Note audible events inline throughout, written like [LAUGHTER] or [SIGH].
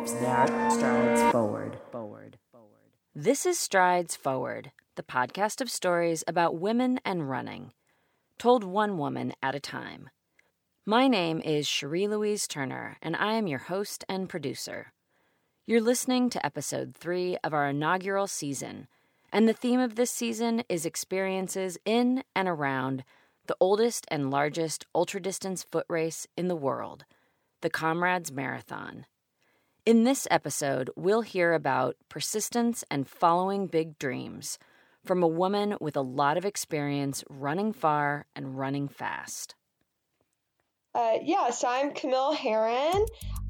That strides forward, forward, forward. This is Strides Forward, the podcast of stories about women and running, told one woman at a time. My name is Cherie Louise Turner, and I am your host and producer. You're listening to episode three of our inaugural season, and the theme of this season is experiences in and around the oldest and largest ultradistance foot race in the world, the Comrades Marathon. In this episode, we'll hear about persistence and following big dreams from a woman with a lot of experience running far and running fast. Uh, yeah, so I'm Camille Herron.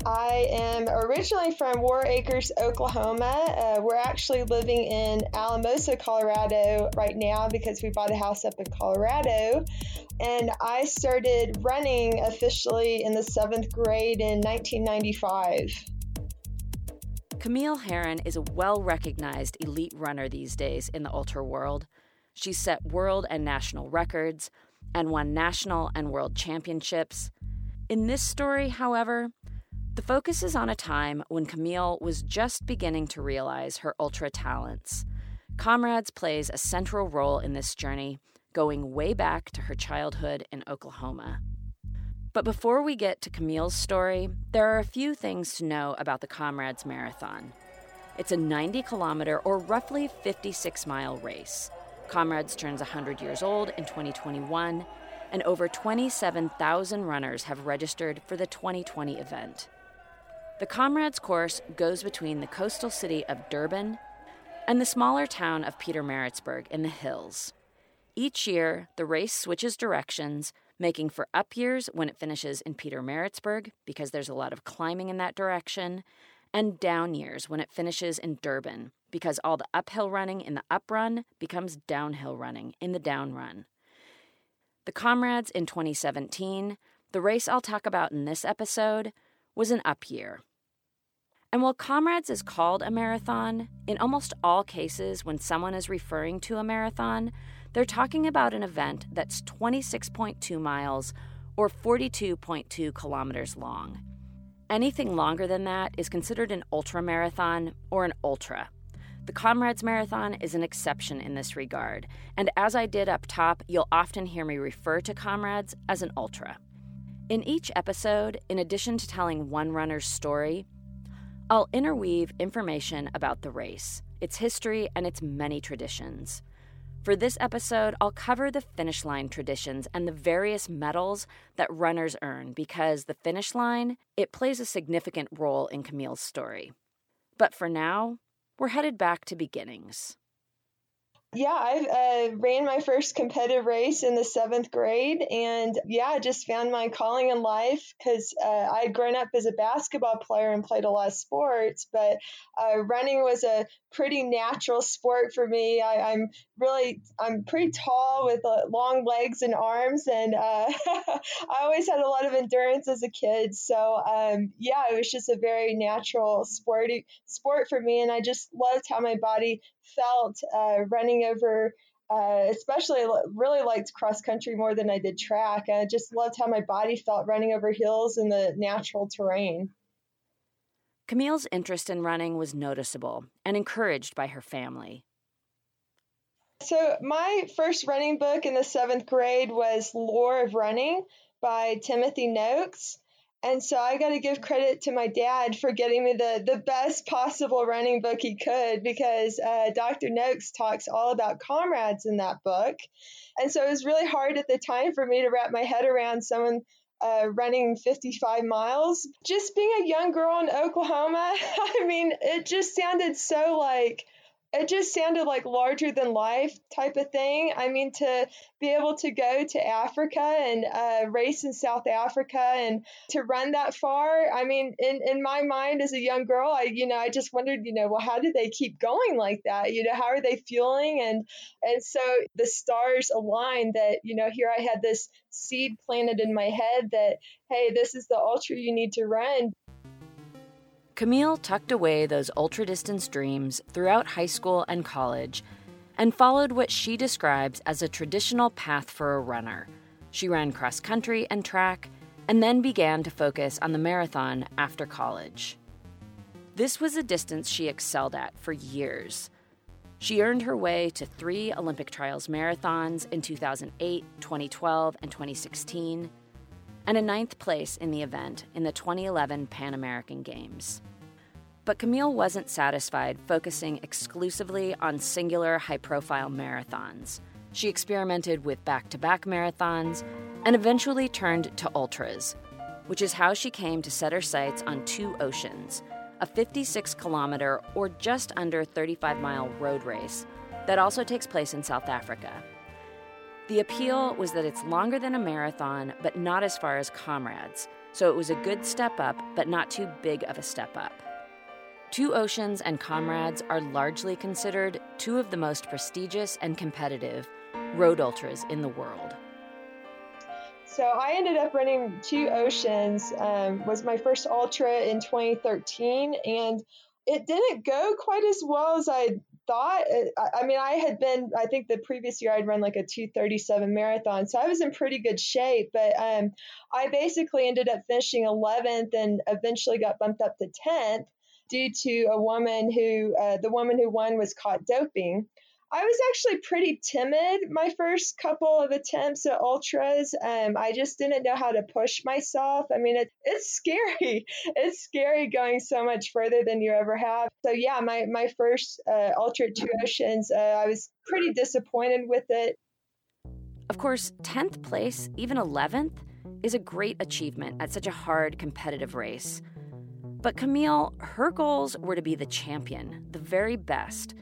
I am originally from Warr Acres, Oklahoma. Uh, we're actually living in Alamosa, Colorado right now because we bought a house up in Colorado. And I started running officially in the seventh grade in 1995. Camille Herron is a well recognized elite runner these days in the ultra world. She's set world and national records and won national and world championships. In this story, however, the focus is on a time when Camille was just beginning to realize her ultra talents. Comrades plays a central role in this journey, going way back to her childhood in Oklahoma. But before we get to Camille's story, there are a few things to know about the Comrades Marathon. It's a 90 kilometer or roughly 56 mile race. Comrades turns 100 years old in 2021, and over 27,000 runners have registered for the 2020 event. The Comrades course goes between the coastal city of Durban and the smaller town of Peter Pietermaritzburg in the hills. Each year, the race switches directions making for up years when it finishes in Pietermaritzburg because there's a lot of climbing in that direction, and down years when it finishes in Durban because all the uphill running in the up run becomes downhill running in the down run. The Comrades in 2017, the race I'll talk about in this episode, was an up year. And while Comrades is called a marathon, in almost all cases when someone is referring to a marathon, they're talking about an event that's 26.2 miles or 42.2 kilometers long. Anything longer than that is considered an ultra marathon or an ultra. The Comrades Marathon is an exception in this regard, and as I did up top, you'll often hear me refer to Comrades as an ultra. In each episode, in addition to telling one runner's story, I'll interweave information about the race, its history, and its many traditions. For this episode, I'll cover the finish line traditions and the various medals that runners earn because the finish line, it plays a significant role in Camille's story. But for now, we're headed back to beginnings. Yeah, I uh, ran my first competitive race in the seventh grade, and yeah, I just found my calling in life because uh, I had grown up as a basketball player and played a lot of sports, but uh, running was a pretty natural sport for me. I, am really, I'm pretty tall with uh, long legs and arms, and uh, [LAUGHS] I always had a lot of endurance as a kid. So um, yeah, it was just a very natural sporty sport for me, and I just loved how my body felt uh, running over. Uh, especially really liked cross country more than I did track. I just loved how my body felt running over hills in the natural terrain. Camille's interest in running was noticeable and encouraged by her family. So, my first running book in the seventh grade was Lore of Running by Timothy Noakes. And so I got to give credit to my dad for getting me the, the best possible running book he could because uh, Dr. Noakes talks all about comrades in that book. And so it was really hard at the time for me to wrap my head around someone uh, running 55 miles. Just being a young girl in Oklahoma, [LAUGHS] I mean, it just sounded so like it just sounded like larger than life type of thing. I mean, to be able to go to Africa and uh, race in South Africa and to run that far, I mean, in, in my mind as a young girl, I, you know, I just wondered, you know, well, how did they keep going like that? You know, how are they fueling? And, and so the stars aligned that, you know, here I had this seed planted in my head that, hey, this is the ultra you need to run. Camille tucked away those ultra distance dreams throughout high school and college and followed what she describes as a traditional path for a runner. She ran cross country and track and then began to focus on the marathon after college. This was a distance she excelled at for years. She earned her way to three Olympic trials marathons in 2008, 2012, and 2016, and a ninth place in the event in the 2011 Pan American Games. But Camille wasn't satisfied focusing exclusively on singular high profile marathons. She experimented with back to back marathons and eventually turned to ultras, which is how she came to set her sights on Two Oceans, a 56 kilometer or just under 35 mile road race that also takes place in South Africa. The appeal was that it's longer than a marathon, but not as far as comrades, so it was a good step up, but not too big of a step up. Two Oceans and Comrades are largely considered two of the most prestigious and competitive road ultras in the world. So I ended up running Two Oceans. Um, was my first ultra in 2013, and it didn't go quite as well as I thought. I mean, I had been, I think the previous year I'd run like a 237 marathon, so I was in pretty good shape. But um, I basically ended up finishing 11th and eventually got bumped up to 10th due to a woman who, uh, the woman who won was caught doping. I was actually pretty timid my first couple of attempts at ultras. Um, I just didn't know how to push myself. I mean, it, it's scary. [LAUGHS] It's scary going so much further than you ever have. So yeah, my my first uh, ultra two oceans, uh, I was pretty disappointed with it. Of course, tenth place, even eleventh, is a great achievement at such a hard competitive race. But Camille, her goals were to be the champion, the very best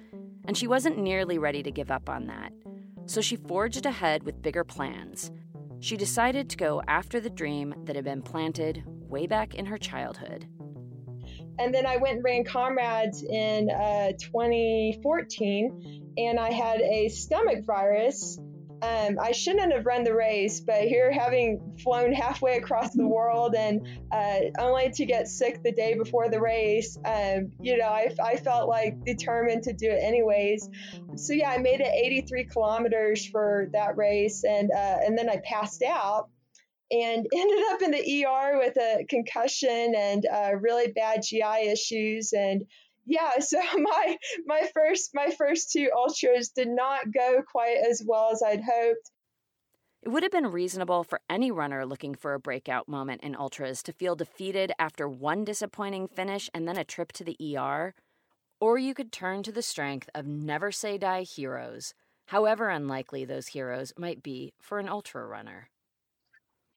and she wasn't nearly ready to give up on that. So she forged ahead with bigger plans. She decided to go after the dream that had been planted way back in her childhood. And then I went and ran comrades in uh, 2014, and I had a stomach virus um, I shouldn't have run the race, but here, having flown halfway across the world and uh, only to get sick the day before the race, um, you know, I, I, felt like determined to do it anyways. So yeah, I made it 83 kilometers for that race, and uh, and then I passed out and [LAUGHS] ended up in the ER with a concussion and uh, really bad GI issues and yeah, [LAUGHS] so my my first my first two ultras did not go quite as well as I'd hoped. It would have been reasonable for any runner looking for a breakout moment in ultras to feel defeated after one disappointing finish and then a trip to the ER, or you could turn to the strength of never say die heroes, however unlikely those heroes might be for an ultra runner.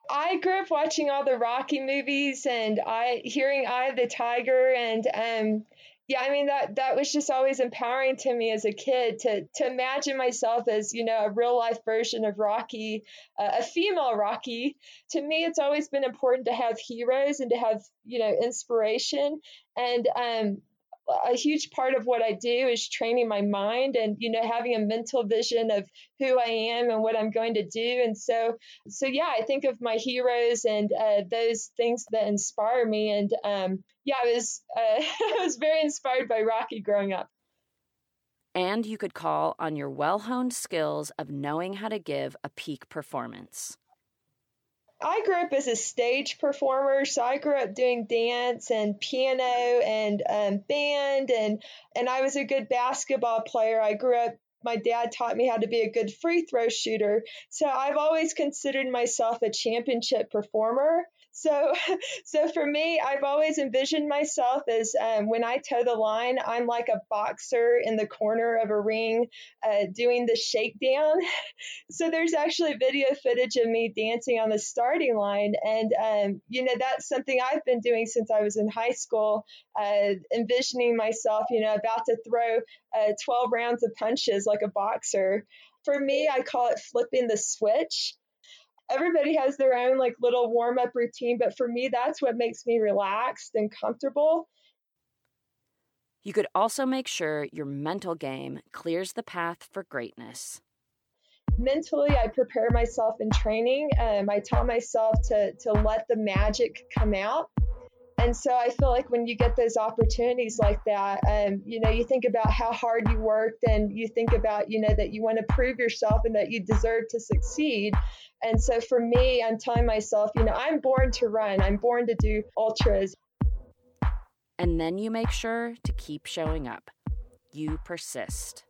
I grew up watching all the Rocky movies and I hearing Eye of the Tiger and um yeah, I mean that that was just always empowering to me as a kid to to imagine myself as you know a real life version of Rocky, uh, a female Rocky. To me, it's always been important to have heroes and to have you know inspiration. And um, a huge part of what I do is training my mind and you know having a mental vision of who I am and what I'm going to do. And so so yeah I think of my heroes and uh, those things that inspire me. And um, yeah I was uh, [LAUGHS] I was very inspired by Rocky growing up. And you could call on your well-honed skills of knowing how to give a peak performance I grew up as a stage performer, so I grew up doing dance and piano and um, band, and and I was a good basketball player. I grew up. My dad taught me how to be a good free throw shooter, so I've always considered myself a championship performer. So, [LAUGHS] so for me, I've always envisioned myself as um, when I toe the line, I'm like a boxer in the corner of a ring uh, doing the shakedown. [LAUGHS] so there's actually video footage of me dancing on the starting line, and um, you know that's something I've been doing since I was in high school, uh, envisioning myself, you know, about to throw uh, 12 rounds of punches like a boxer. For me, I call it flipping the switch everybody has their own like little warm up routine, but for me, that's what makes me relaxed and comfortable. You could also make sure your mental game clears the path for greatness. Mentally, I prepare myself in training. Um, I tell myself to, to let the magic come out. And so I feel like when you get those opportunities like that, um, you know, you think about how hard you worked and you think about, you know, that you want to prove yourself and that you deserve to succeed. And so for me, I'm telling myself, you know, I'm born to run, I'm born to do ultras. And then you make sure to keep showing up. You persist.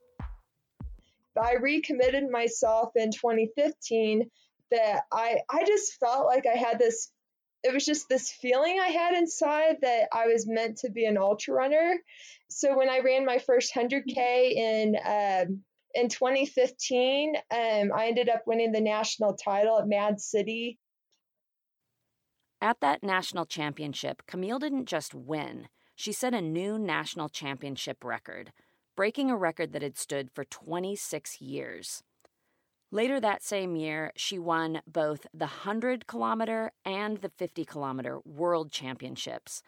I recommitted myself in 2015 that I, I just felt like I had this, it was just this feeling I had inside that I was meant to be an ultra runner. So when I ran my first 100K in um, in 2015, um, I ended up winning the national title at Mad City. At that national championship, Camille didn't just win, she set a new national championship record, breaking a record that had stood for 26 years. Later that same year, she won both the 100 kilometer and the 50 kilometer world championships.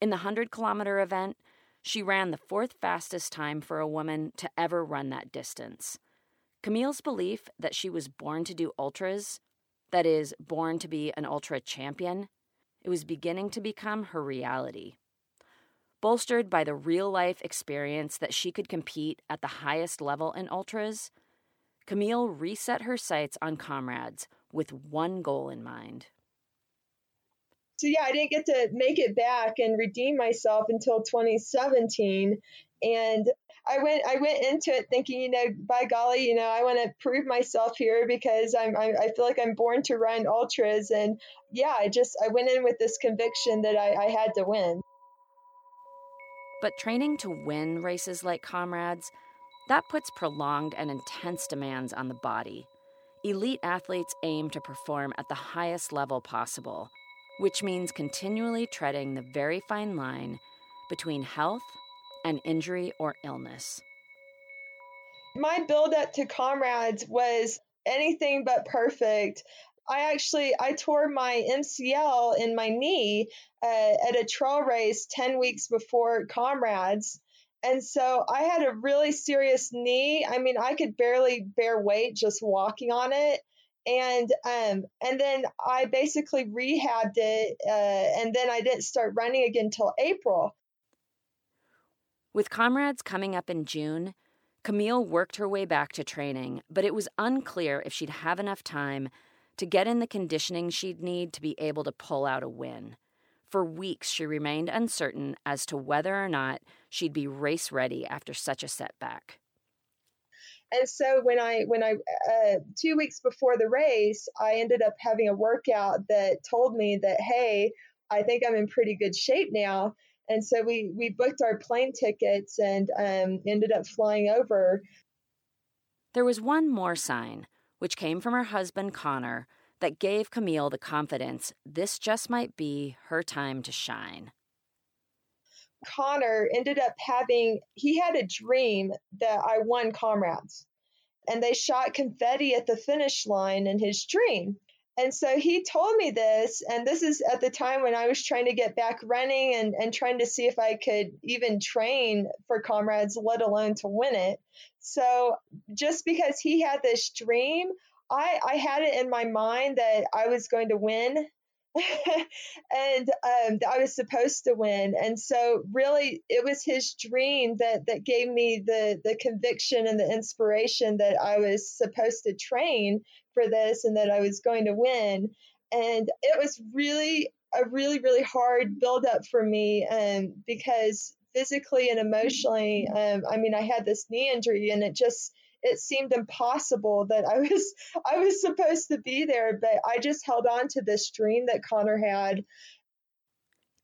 In the 100 kilometer event, she ran the fourth fastest time for a woman to ever run that distance. Camille's belief that she was born to do ultras, that is, born to be an ultra champion, it was beginning to become her reality. Bolstered by the real life experience that she could compete at the highest level in ultras, Camille reset her sights on comrades with one goal in mind so yeah, I didn't get to make it back and redeem myself until 2017. And I went I went into it thinking, you know, by golly, you know, I want to prove myself here because I'm I, I, feel like I'm born to run ultras. And yeah, I just I went in with this conviction that I, I had to win. But training to win races like comrades, that puts prolonged and intense demands on the body. Elite athletes aim to perform at the highest level possible which means continually treading the very fine line between health and injury or illness. My build up to comrades was anything but perfect. I actually I tore my MCL in my knee uh, at a trail race 10 weeks before comrades. And so I had a really serious knee. I mean, I could barely bear weight just walking on it and um, and then I basically rehabbed it, uh, and then I didn't start running again until April. With comrades coming up in June, Camille worked her way back to training, but it was unclear if she'd have enough time to get in the conditioning she'd need to be able to pull out a win. For weeks, she remained uncertain as to whether or not she'd be race ready after such a setback. And so when I when I uh, two weeks before the race, I ended up having a workout that told me that hey, I think I'm in pretty good shape now. And so we we booked our plane tickets and um, ended up flying over. There was one more sign, which came from her husband Connor, that gave Camille the confidence this just might be her time to shine. Connor ended up having, he had a dream that I won comrades. And they shot confetti at the finish line in his dream. And so he told me this, and this is at the time when I was trying to get back running and, and trying to see if I could even train for comrades, let alone to win it. So just because he had this dream, I, I had it in my mind that I was going to win [LAUGHS] and um, I was supposed to win. And so, really, it was his dream that that gave me the the conviction and the inspiration that I was supposed to train for this and that I was going to win. And it was really a really really hard build up for me um, because physically and emotionally, um, I mean, I had this knee injury and it just it seemed impossible that I was [LAUGHS] I was supposed to be there, but I just held on to this dream that Connor had.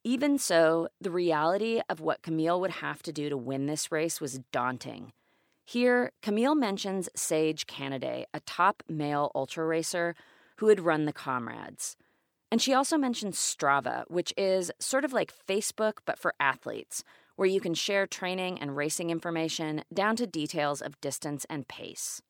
Even so, the reality of what Camille would have to do to win this race was daunting. Here, Camille mentions Sage Canaday, a top male ultra racer who had run the Comrades. And she also mentions Strava, which is sort of like Facebook but for athletes, where you can share training and racing information down to details of distance and pace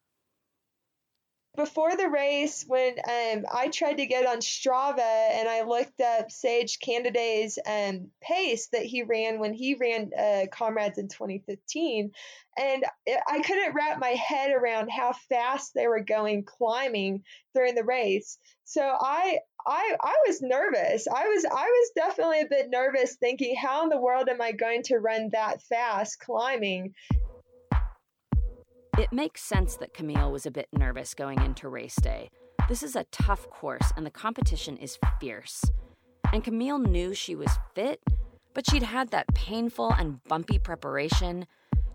before the race, when um, I tried to get on Strava and I looked up Sage Canaday's um, pace that he ran when he ran uh, Comrades in 2015, and I couldn't wrap my head around how fast they were going climbing during the race. So I I I was nervous. I was I was definitely a bit nervous, thinking, how in the world am I going to run that fast climbing? It makes sense that Camille was a bit nervous going into race day. This is a tough course and the competition is fierce. And Camille knew she was fit, but she'd had that painful and bumpy preparation,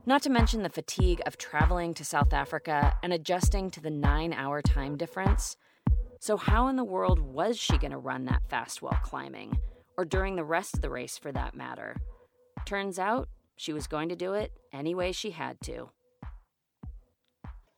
not to mention the fatigue of traveling to South Africa and adjusting to the nine hour time difference. So, how in the world was she going to run that fast while climbing, or during the rest of the race for that matter? Turns out she was going to do it any way she had to.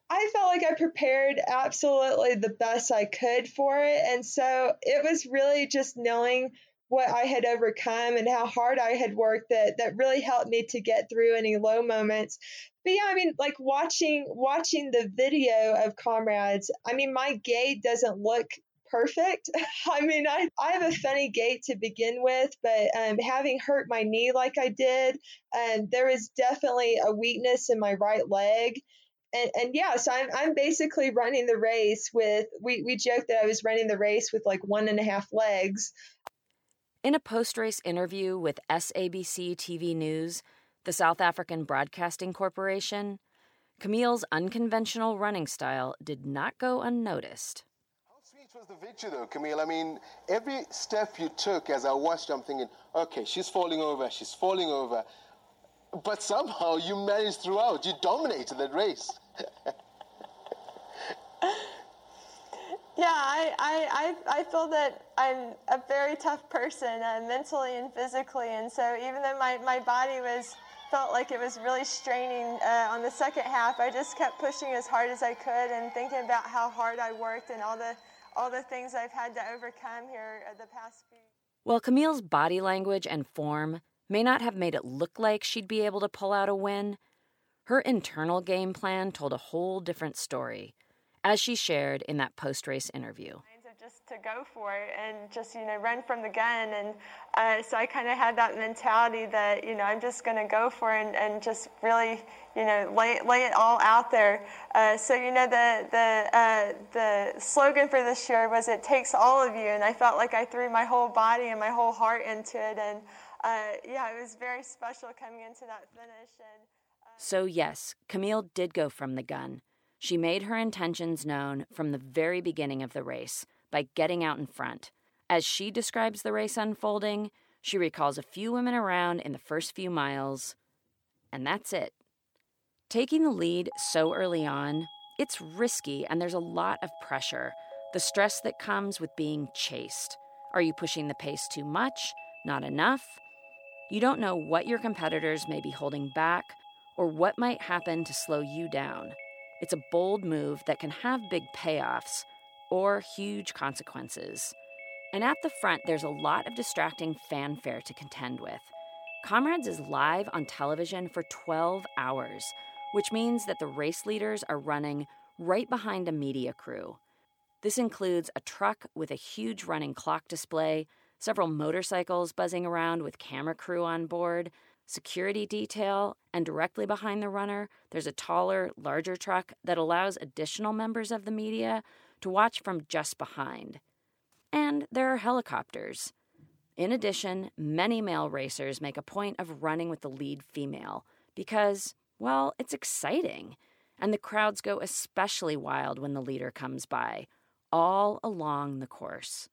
I felt like I prepared absolutely the best I could for it. And so it was really just knowing what I had overcome and how hard I had worked that that really helped me to get through any low moments. But yeah, I mean, like watching watching the video of comrades, I mean, my gait doesn't look perfect. [LAUGHS] I mean, I, I have a funny gait to begin with, but um, having hurt my knee like I did, um, there was definitely a weakness in my right leg and, and yeah, so I'm, I'm basically running the race with, we, we joked that I was running the race with like one and a half legs. In a post race interview with SABC TV News, the South African Broadcasting Corporation, Camille's unconventional running style did not go unnoticed. How sweet was the victory, though, Camille? I mean, every step you took as I watched, I'm thinking, okay, she's falling over, she's falling over but somehow you managed throughout. You dominated that race. [LAUGHS] yeah, I, I, I, I feel that I'm a very tough person, uh, mentally and physically, and so even though my, my body was felt like it was really straining uh, on the second half, I just kept pushing as hard as I could and thinking about how hard I worked and all the all the things I've had to overcome here the past few. Well, Camille's body language and form may not have made it look like she'd be able to pull out a win, her internal game plan told a whole different story, as she shared in that post race interview. Just to go for it and just, you know, run from the gun. And uh, so I kind of had that mentality that, you know, I'm just going to go for it and, and just really, you know, lay, lay it all out there. Uh, so, you know, the, the, uh, the slogan for this year was, It takes all of you. And I felt like I threw my whole body and my whole heart into it. And uh, yeah, it was very special coming into that finish. And, uh, so, yes, Camille did go from the gun. She made her intentions known from the very beginning of the race by getting out in front. As she describes the race unfolding, she recalls a few women around in the first few miles, and that's it. Taking the lead so early on, it's risky and there's a lot of pressure. The stress that comes with being chased. Are you pushing the pace too much? Not enough? You don't know what your competitors may be holding back or what might happen to slow you down. It's a bold move that can have big payoffs or huge consequences. And at the front, there's a lot of distracting fanfare to contend with. Comrades is live on television for 12 hours, which means that the race leaders are running right behind a media crew. This includes a truck with a huge running clock display, several motorcycles buzzing around with camera crew on board, security detail, and directly behind the runner, there's a taller, larger truck that allows additional members of the media to watch from just behind. And there are helicopters. In addition, many male racers make a point of running with the lead female because, well, it's exciting. And the crowds go especially wild when the leader comes by, all along the course.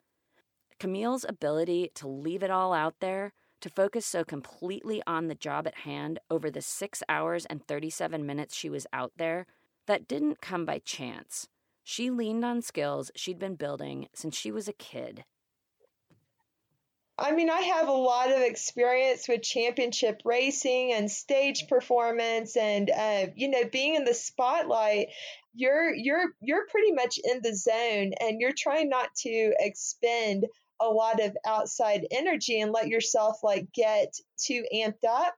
Camille's ability to leave it all out there, to focus so completely on the job at hand over the six hours and 37 minutes she was out there, That didn't come by chance. She leaned on skills she'd been building since she was a kid. I mean, I have a lot of experience with championship racing and stage performance, and uh, you know, being in the spotlight. You're you're you're pretty much in the zone, and you're trying not to expend a lot of outside energy and let yourself like get too amped up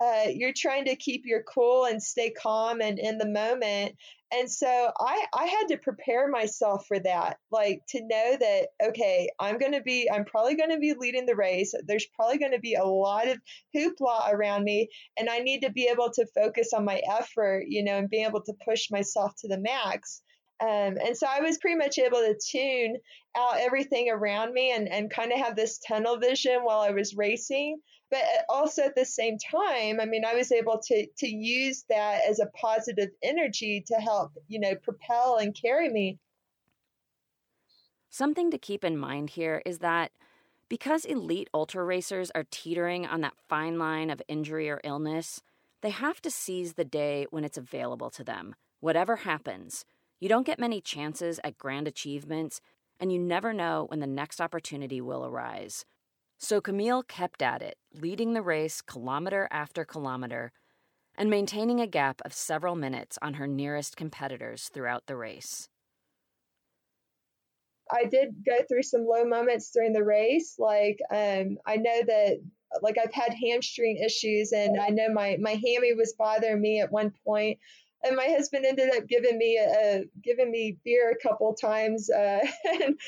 uh, you're trying to keep your cool and stay calm and in the moment. And so I, I had to prepare myself for that, like to know that, okay, I'm going to be, I'm probably going to be leading the race. There's probably going to be a lot of hoopla around me. And I need to be able to focus on my effort, you know, and be able to push myself to the max. Um, and so I was pretty much able to tune out everything around me and, and kind of have this tunnel vision while I was racing. But also at the same time i mean i was able to to use that as a positive energy to help you know propel and carry me. Something to keep in mind here is that because elite ultra racers are teetering on that fine line of injury or illness they have to seize the day when it's available to them whatever happens you don't get many chances at grand achievements and you never know when the next opportunity will arise so Camille kept at it, leading the race kilometer after kilometer and maintaining a gap of several minutes on her nearest competitors throughout the race. I did go through some low moments during the race. Like, um, I know that, like, I've had hamstring issues, and I know my my hammy was bothering me at one point. And my husband ended up giving me a, giving me beer a couple times, uh, [LAUGHS] and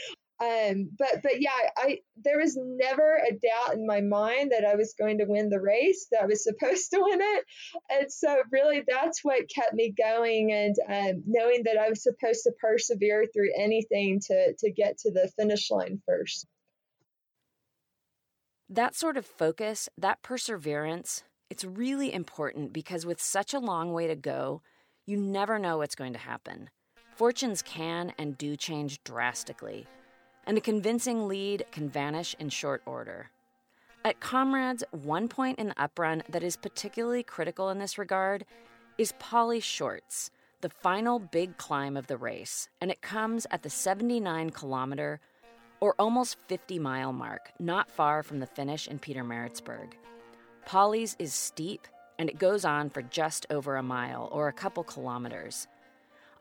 um, but but yeah, I there was never a doubt in my mind that I was going to win the race, that I was [LAUGHS] supposed to win it, and so really that's what kept me going, and um, knowing that I was supposed to persevere through anything to to get to the finish line first. That sort of focus, that perseverance, it's really important because with such a long way to go, you never know what's going to happen. Fortunes can and do change drastically and a convincing lead can vanish in short order. At Comrades, one point in the uprun that is particularly critical in this regard is Polly Short's, the final big climb of the race, and it comes at the 79 kilometer or almost 50 mile mark, not far from the finish in Pietermaritzburg. Polly's is steep and it goes on for just over a mile or a couple kilometers.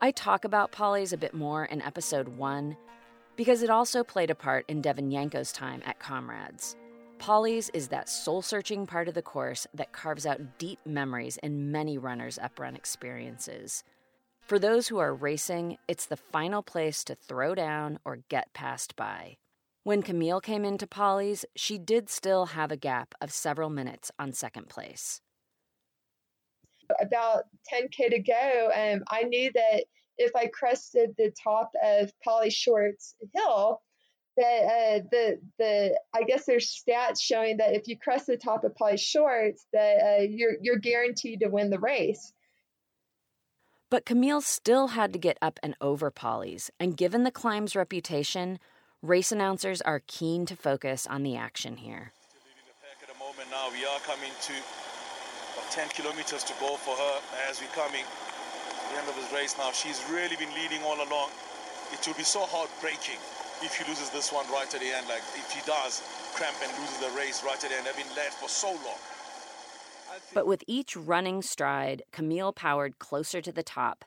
I talk about Polly's a bit more in episode 1, because it also played a part in Devon Yanko's time at Comrades. Polly's is that soul searching part of the course that carves out deep memories in many runners' uprun experiences. For those who are racing, it's the final place to throw down or get passed by. When Camille came into Polly's, she did still have a gap of several minutes on second place. About 10K to go, um, I knew that if I crested the top of Polly Short's hill, that uh, the the I guess there's stats showing that if you crest the top of Polly Shorts, that uh, you're you're guaranteed to win the race. But Camille still had to get up and over Polly's, and given the climb's reputation, race announcers are keen to focus on the action here. Leading the pack at the moment now. We are coming to 10 kilometers to go for her as we're coming the end of his race now. She's really been leading all along. It will be so heartbreaking if she loses this one right at the end. Like if she does cramp and loses the race right at the end. They've been led for so long. But with each running stride, Camille powered closer to the top,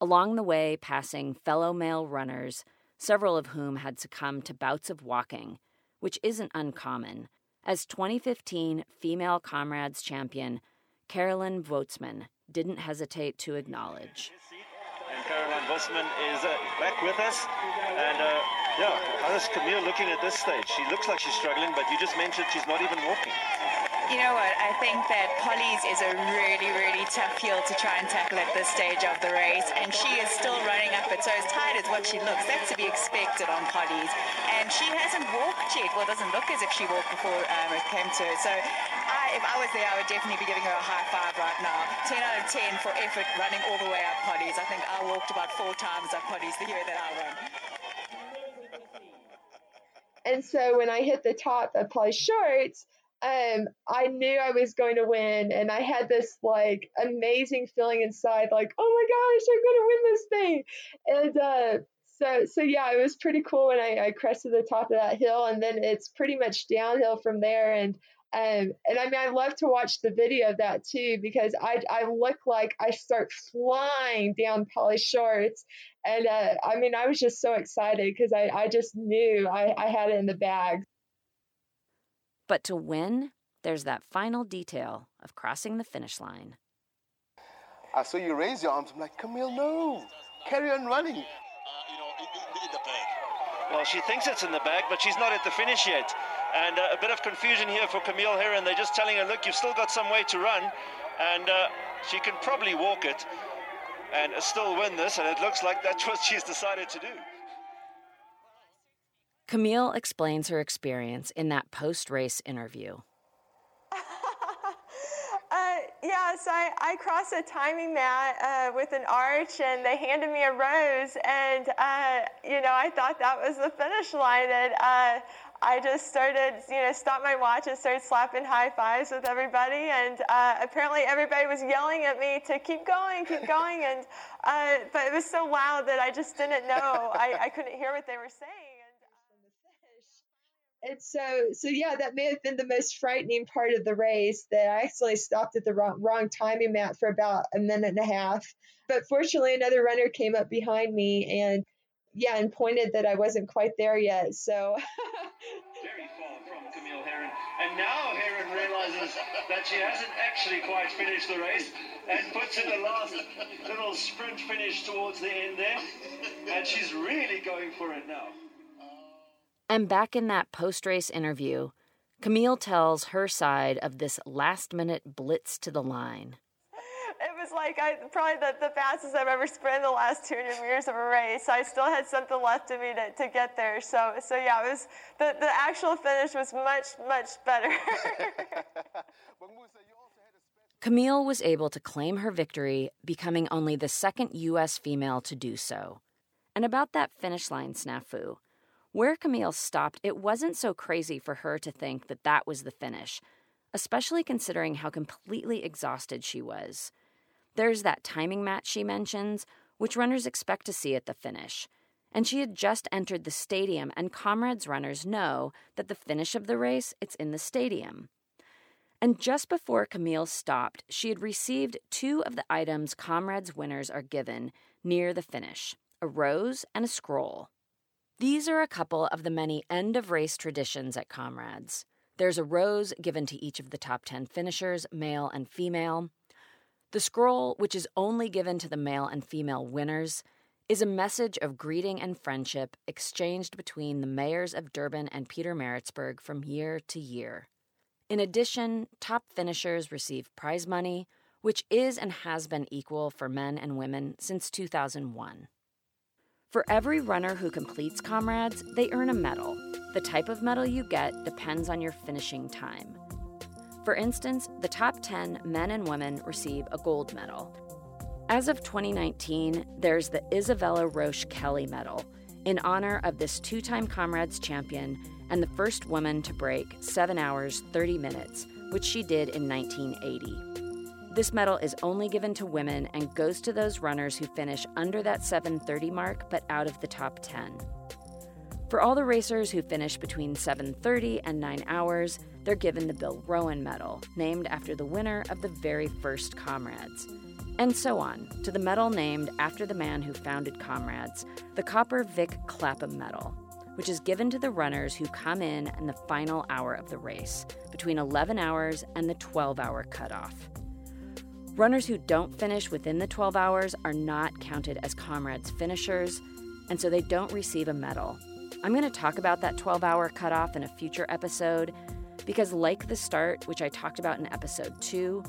along the way passing fellow male runners, several of whom had succumbed to bouts of walking, which isn't uncommon, as 2015 female comrades champion Caroline Wostmann didn't hesitate to acknowledge. And Caroline Wostmann is uh, back with us. And uh, yeah, how is Camille looking at this stage? She looks like she's struggling, but you just mentioned she's not even walking. You know what? I think that Polly's is a really, really tough field to try and tackle at this stage of the race, and she is still running up it. So as tight as what she looks, that's to be expected on Polly's. And she hasn't walked yet. Well, doesn't look as if she walked before um, it came to her. So I, if I was there, I would definitely be giving her a high five right now. 10 out of 10 for effort running all the way up Polly's. I think I walked about four times up Polly's the year that I run. And so when I hit the top of Polly's Shorts, um, I knew I was going to win, and I had this like amazing feeling inside, like, oh my gosh, I'm going to win this thing, and uh, so so yeah, it was pretty cool when I, I crested the top of that hill, and then it's pretty much downhill from there, and um, and I mean, I love to watch the video of that too because I, I look like I start flying down Polly Shorts. And uh, I mean, I was just so excited because I, I just knew I, I had it in the bag. But to win, there's that final detail of crossing the finish line. I saw you raise your arms. I'm like, Camille, no. Carry on running. Uh, you know, in, in the bag. Well, she thinks it's in the bag, but she's not at the finish yet. And uh, a bit of confusion here for Camille Herron. They're just telling her, look, you've still got some way to run. And uh, she can probably walk it and still win this. And it looks like that's [LAUGHS] what she's decided to do. Camille explains her experience in that post race interview. [LAUGHS] Uh, yeah, so I, I crossed a timing mat uh, with an arch, and they handed me a rose, and uh, you know I thought that was the finish line, and uh, I just started, you know, stopped my watch and started slapping high fives with everybody, and uh, apparently everybody was yelling at me to keep going, keep going, and uh, but it was so loud that I just didn't know, I, I couldn't hear what they were saying. And so, so yeah, that may have been the most frightening part of the race that I actually stopped at the wrong, wrong timing mat for about a minute and a half. But fortunately, another runner came up behind me and, yeah, and pointed that I wasn't quite there yet. So. Very far from Camille Herron. And now Herron realizes that she hasn't actually quite finished the race and puts in a last little sprint finish towards the end there. And she's really going for it now. And back in that post race interview, Camille tells her side of this last minute blitz to the line. It was like I probably the, the fastest I've ever sprinted the last 200 meters of a race. I still had something left in me to, to get there. So so yeah, it was the, the actual finish was much, much better. [LAUGHS] Camille was able to claim her victory, becoming only the second U.S. female to do so. And about that finish line snafu, where Camille stopped, it wasn't so crazy for her to think that that was the finish, especially considering how completely exhausted she was. There's that timing mat she mentions, which runners expect to see at the finish. And she had just entered the stadium, and Comrades runners know that the finish of the race, it's in the stadium. And just before Camille stopped, she had received two of the items Comrades winners are given near the finish a rose and a scroll. These are a couple of the many end of race traditions at Comrades. There's a rose given to each of the top 10 finishers, male and female. The scroll, which is only given to the male and female winners, is a message of greeting and friendship exchanged between the mayors of Durban and Peter Pietermaritzburg from year to year. In addition, top finishers receive prize money, which is and has been equal for men and women since 2001. For every runner who completes Comrades, they earn a medal. The type of medal you get depends on your finishing time. For instance, the top 10 men and women receive a gold medal. As of 2019, there's the Isabella Roche Kelly Medal in honor of this two time Comrades champion and the first woman to break 7 hours 30 minutes, which she did in 1980. This medal is only given to women and goes to those runners who finish under that 730 mark but out of the top 10. For all the racers who finish between 7:30 and 9 hours, they're given the Bill Rowan Medal, named after the winner of the very first Comrades. And so on, to the medal named after the man who founded Comrades, the Copper Vic Clapham Medal, which is given to the runners who come in in the final hour of the race, between 11 hours and the 12 hour cutoff. Runners who don't finish within the 12 hours are not counted as comrades finishers, and so they don't receive a medal. I'm going to talk about that 12 hour cutoff in a future episode because, like the start, which I talked about in episode 2,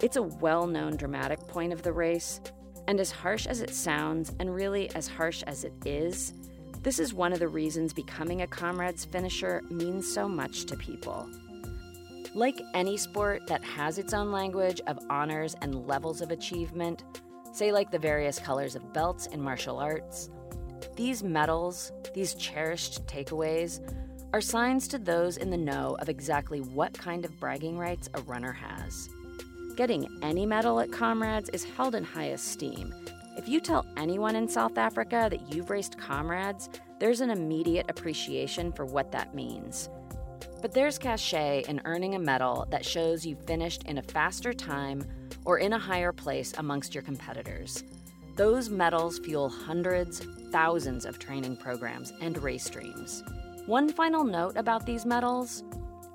it's a well known dramatic point of the race. And as harsh as it sounds, and really as harsh as it is, this is one of the reasons becoming a comrades finisher means so much to people. Like any sport that has its own language of honors and levels of achievement, say like the various colors of belts in martial arts, these medals, these cherished takeaways, are signs to those in the know of exactly what kind of bragging rights a runner has. Getting any medal at Comrades is held in high esteem. If you tell anyone in South Africa that you've raced Comrades, there's an immediate appreciation for what that means. But there's cachet in earning a medal that shows you finished in a faster time or in a higher place amongst your competitors. Those medals fuel hundreds, thousands of training programs and race dreams. One final note about these medals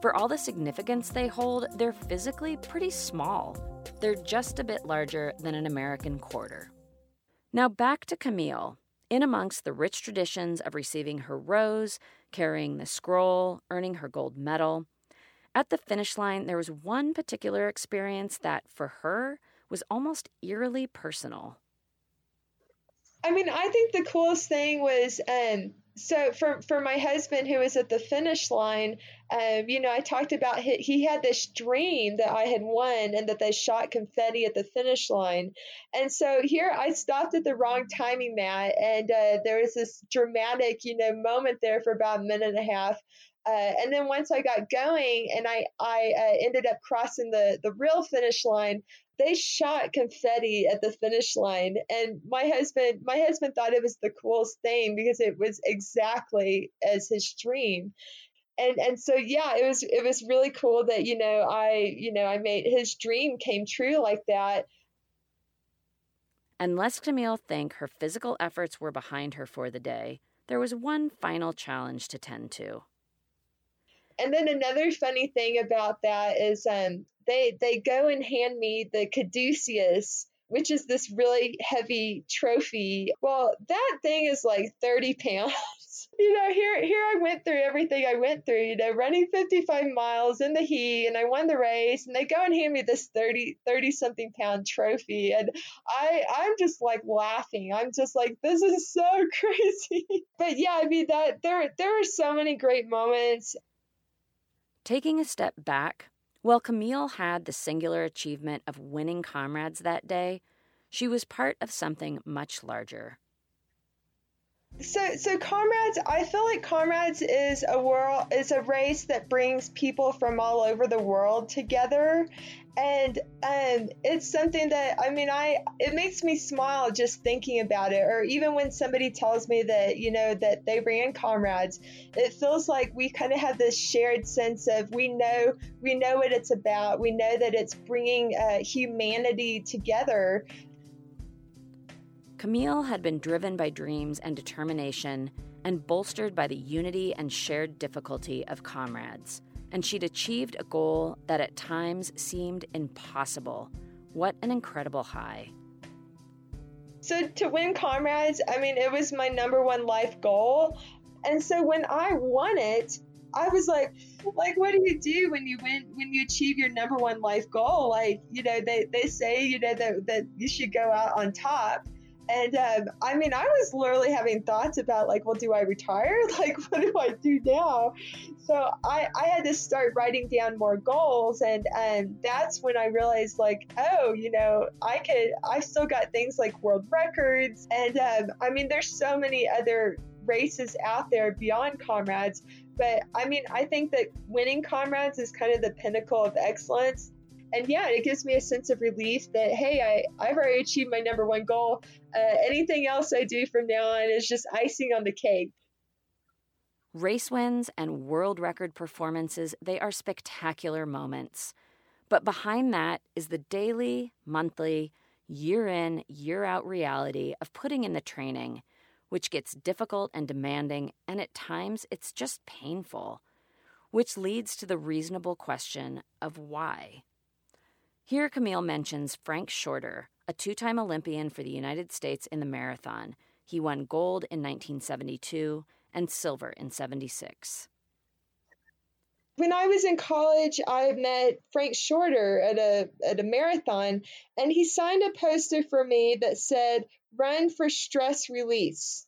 for all the significance they hold, they're physically pretty small. They're just a bit larger than an American quarter. Now back to Camille. In amongst the rich traditions of receiving her rose, carrying the scroll, earning her gold medal, at the finish line, there was one particular experience that, for her, was almost eerily personal. I mean, I think the coolest thing was um, so for for my husband who was at the finish line, um, you know, I talked about he, he had this dream that I had won and that they shot confetti at the finish line, and so here I stopped at the wrong timing mat, and uh, there was this dramatic, you know, moment there for about a minute and a half. Uh, and then once I got going and I, I uh, ended up crossing the, the real finish line, they shot confetti at the finish line and my husband my husband thought it was the coolest thing because it was exactly as his dream. And and so yeah it was it was really cool that you know i you know i made his dream came true like that. Unless camille think her physical efforts were behind her for the day there was one final challenge to tend to. And then another funny thing about that is um, they they go and hand me the caduceus which is this really heavy trophy. Well that thing is like 30 pounds. [LAUGHS] You know here here i went through everything i went through you know running 55 miles in the heat and i won the race and they go and hand me this 30 30 something pound trophy and i i'm just like laughing. I'm just like this is so [LAUGHS] crazy. But yeah i mean that there there are so many great moments. Taking a step back while Camille had the singular achievement of winning comrades that day, she was part of something much larger. So, so comrades, I feel like comrades is a world is a race that brings people from all over the world together, and um, it's something that I mean, I it makes me smile just thinking about it. Or even when somebody tells me that you know that they ran comrades, it feels like we kind of have this shared sense of we know we know what it's about. We know that it's bringing uh, humanity together Camille had been driven by dreams and determination and bolstered by the unity and shared difficulty of comrades. And she'd achieved a goal that at times seemed impossible. What an incredible high. So, to win comrades, I mean, it was my number one life goal. And so when I won it, I was like, like, what do you do when you win, when you achieve your number one life goal? Like, you know, they, they say, you know, that, that you should go out on top. And um, I mean, I was literally having thoughts about like, well, do I retire? [LAUGHS] Like, what do I do now? So I, I had to start writing down more goals, and and that's when I realized like, oh, you know, I could. I still got things like world records, and um, I mean, there's so many other races out there beyond comrades. But I mean, I think that winning comrades is kind of the pinnacle of excellence and yeah, it gives me a sense of relief that hey, I I've already achieved my number one goal. Uh, anything else I do from now on is just icing on the cake. Race wins and world record performances, they are spectacular moments. But behind that is the daily, monthly, year in, year out reality of putting in the training, which gets difficult and demanding, and at times it's just painful. Which leads to the reasonable question of why. Here, Camille mentions Frank Shorter, a two time Olympian for the United States in the marathon. He won gold in 1972 and silver in 76. When I was in college, I met Frank Shorter at a at a marathon, and he signed a poster for me that said "Run for stress release."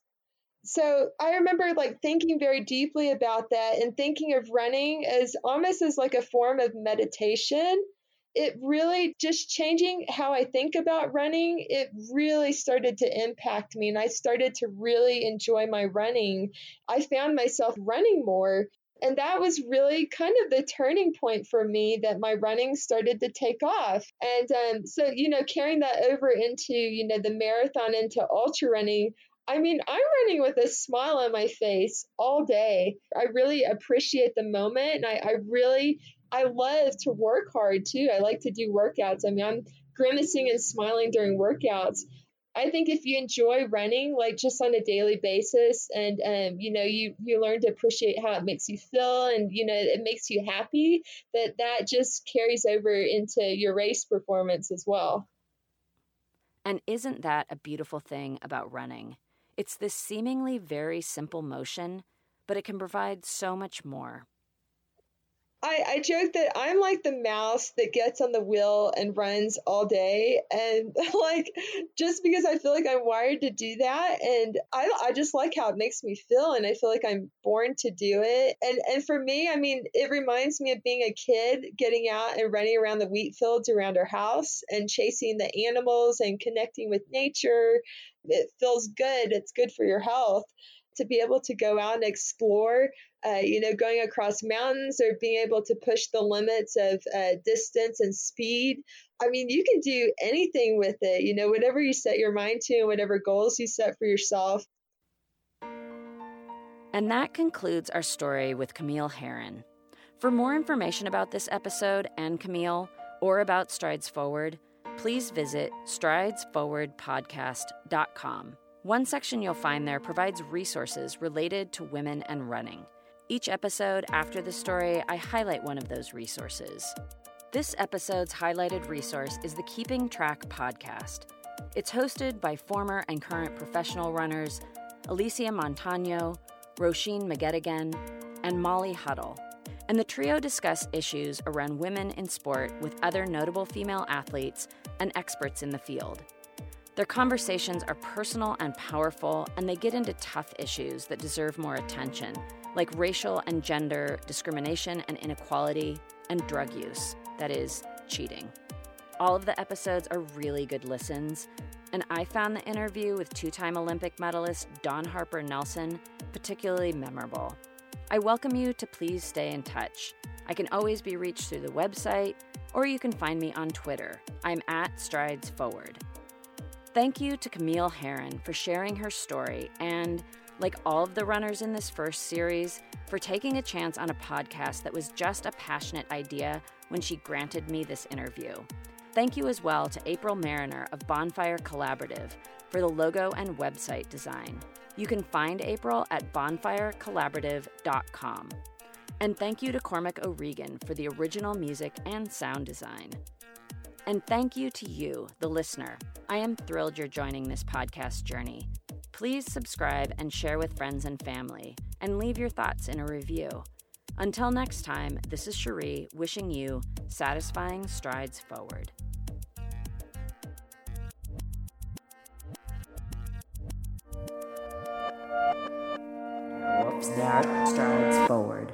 So I remember like thinking very deeply about that and thinking of running as almost as like a form of meditation it really just changing how I think about running, it really started to impact me. And I started to really enjoy my running. I found myself running more. And that was really kind of the turning point for me that my running started to take off. And um, so, you know, carrying that over into, you know, the marathon, into ultra running, I mean, I'm running with a smile on my face all day. I really appreciate the moment. And I, I really, I love to work hard too. I like to do workouts. I mean, I'm grimacing and smiling during workouts. I think if you enjoy running, like just on a daily basis, and um, you know, you you learn to appreciate how it makes you feel, and you know, it makes you happy. That that just carries over into your race performance as well. And isn't that a beautiful thing about running? It's this seemingly very simple motion, but it can provide so much more. I, I joke that I'm like the mouse that gets on the wheel and runs all day. And [LAUGHS] like, just because I feel like I'm wired to do that. And I, I just like how it makes me feel. And I feel like I'm born to do it. And, and for me, I mean, it reminds me of being a kid getting out and running around the wheat fields around our house and chasing the animals and connecting with nature. It feels good. It's good for your health to be able to go out and explore, uh, you know, going across mountains or being able to push the limits of uh, distance and speed. I mean, you can do anything with it, you know, whatever you set your mind to and whatever goals you set for yourself. And that concludes our story with Camille Herron. For more information about this episode and Camille, or about Strides Forward, please visit stridesforwardpodcast.com. One section you'll find there provides resources related to women and running. Each episode after the story, I highlight one of those resources. This episode's highlighted resource is the Keeping Track podcast. It's hosted by former and current professional runners Alysia Montaño, Roisin McGettigan, and Molly Huddle. And the trio discuss issues around women in sport with other notable female athletes and experts in the field. Their conversations are personal and powerful, and they get into tough issues that deserve more attention, like racial and gender discrimination and inequality, and drug use that is, cheating. All of the episodes are really good listens, and I found the interview with two time Olympic medalist Dawn Harper Nelson particularly memorable. I welcome you to please stay in touch. I can always be reached through the website, or you can find me on Twitter. I'm at Strides Forward. Thank you to Camille Herron for sharing her story and, like all of the runners in this first series, for taking a chance on a podcast that was just a passionate idea when she granted me this interview. Thank you as well to April Mariner of Bonfire Collaborative for the logo and website design. You can find April at bonfirecollaborative.com. And thank you to Cormac O'Regan for the original music and sound design. And thank you to you, the listener. I am thrilled you're joining this podcast journey. Please subscribe and share with friends and family, and leave your thoughts in a review. Until next time, this is Cherie wishing you satisfying strides forward. Whoops, that strides forward.